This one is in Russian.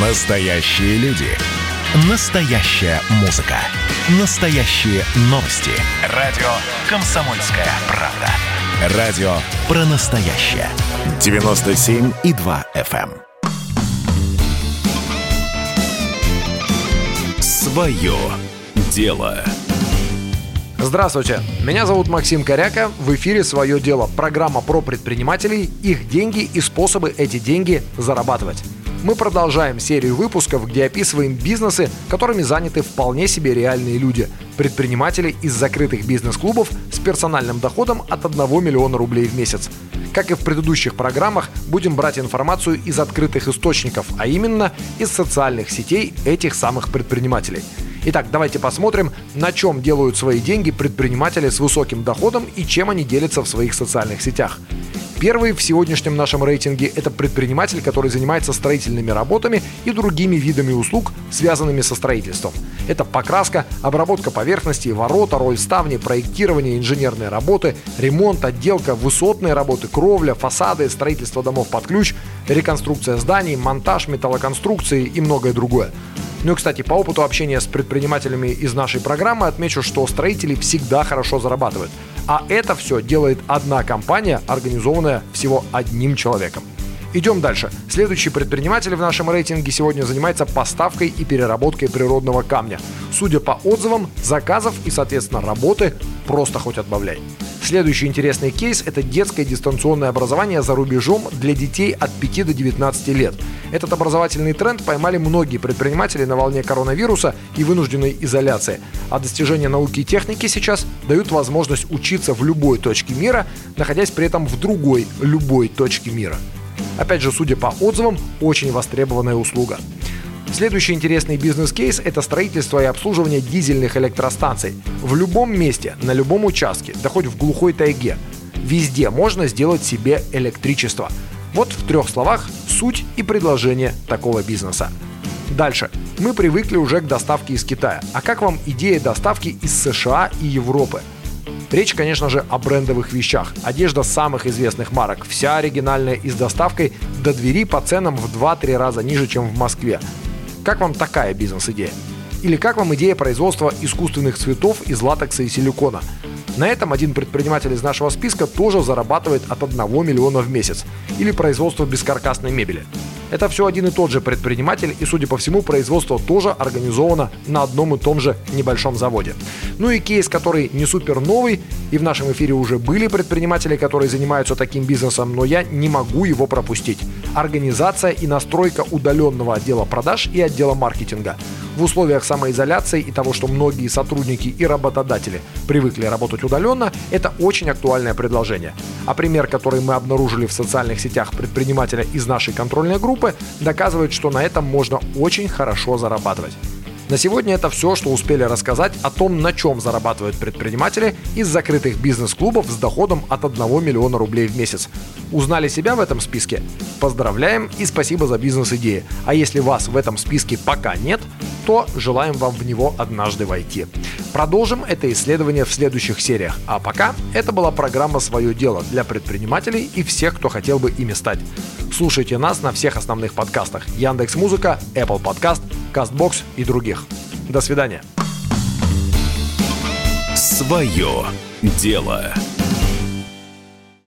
Настоящие люди. Настоящая музыка. Настоящие новости. Радио «Комсомольская правда». Радио про настоящее. 97,2 FM. Свое дело. Здравствуйте, меня зовут Максим Коряка, в эфире «Свое дело» – программа про предпринимателей, их деньги и способы эти деньги зарабатывать. Мы продолжаем серию выпусков, где описываем бизнесы, которыми заняты вполне себе реальные люди. Предприниматели из закрытых бизнес-клубов с персональным доходом от 1 миллиона рублей в месяц. Как и в предыдущих программах, будем брать информацию из открытых источников, а именно из социальных сетей этих самых предпринимателей. Итак, давайте посмотрим, на чем делают свои деньги предприниматели с высоким доходом и чем они делятся в своих социальных сетях. Первый в сегодняшнем нашем рейтинге – это предприниматель, который занимается строительными работами и другими видами услуг, связанными со строительством. Это покраска, обработка поверхностей, ворота, роль ставни, проектирование, инженерные работы, ремонт, отделка, высотные работы, кровля, фасады, строительство домов под ключ, реконструкция зданий, монтаж металлоконструкции и многое другое. Ну и, кстати, по опыту общения с предпринимателями из нашей программы отмечу, что строители всегда хорошо зарабатывают. А это все делает одна компания, организованная всего одним человеком. Идем дальше. Следующий предприниматель в нашем рейтинге сегодня занимается поставкой и переработкой природного камня. Судя по отзывам, заказов и, соответственно, работы просто хоть отбавляй. Следующий интересный кейс – это детское дистанционное образование за рубежом для детей от 5 до 19 лет. Этот образовательный тренд поймали многие предприниматели на волне коронавируса и вынужденной изоляции. А достижения науки и техники сейчас дают возможность учиться в любой точке мира, находясь при этом в другой любой точке мира. Опять же, судя по отзывам, очень востребованная услуга. Следующий интересный бизнес-кейс – это строительство и обслуживание дизельных электростанций. В любом месте, на любом участке, да хоть в глухой тайге. Везде можно сделать себе электричество. Вот в трех словах суть и предложение такого бизнеса. Дальше. Мы привыкли уже к доставке из Китая. А как вам идея доставки из США и Европы? Речь, конечно же, о брендовых вещах. Одежда самых известных марок, вся оригинальная и с доставкой до двери по ценам в 2-3 раза ниже, чем в Москве. Как вам такая бизнес-идея? Или как вам идея производства искусственных цветов из латекса и силикона? На этом один предприниматель из нашего списка тоже зарабатывает от 1 миллиона в месяц. Или производство бескаркасной мебели. Это все один и тот же предприниматель, и, судя по всему, производство тоже организовано на одном и том же небольшом заводе. Ну и кейс, который не супер новый, и в нашем эфире уже были предприниматели, которые занимаются таким бизнесом, но я не могу его пропустить. Организация и настройка удаленного отдела продаж и отдела маркетинга. В условиях самоизоляции и того, что многие сотрудники и работодатели привыкли работать удаленно, это очень актуальное предложение. А пример, который мы обнаружили в социальных сетях предпринимателя из нашей контрольной группы, доказывает, что на этом можно очень хорошо зарабатывать. На сегодня это все, что успели рассказать о том, на чем зарабатывают предприниматели из закрытых бизнес-клубов с доходом от 1 миллиона рублей в месяц. Узнали себя в этом списке? Поздравляем и спасибо за бизнес-идеи. А если вас в этом списке пока нет, то желаем вам в него однажды войти. Продолжим это исследование в следующих сериях. А пока это была программа «Свое дело» для предпринимателей и всех, кто хотел бы ими стать. Слушайте нас на всех основных подкастах Яндекс Музыка, Apple Podcast, Castbox и других. До свидания. Свое дело.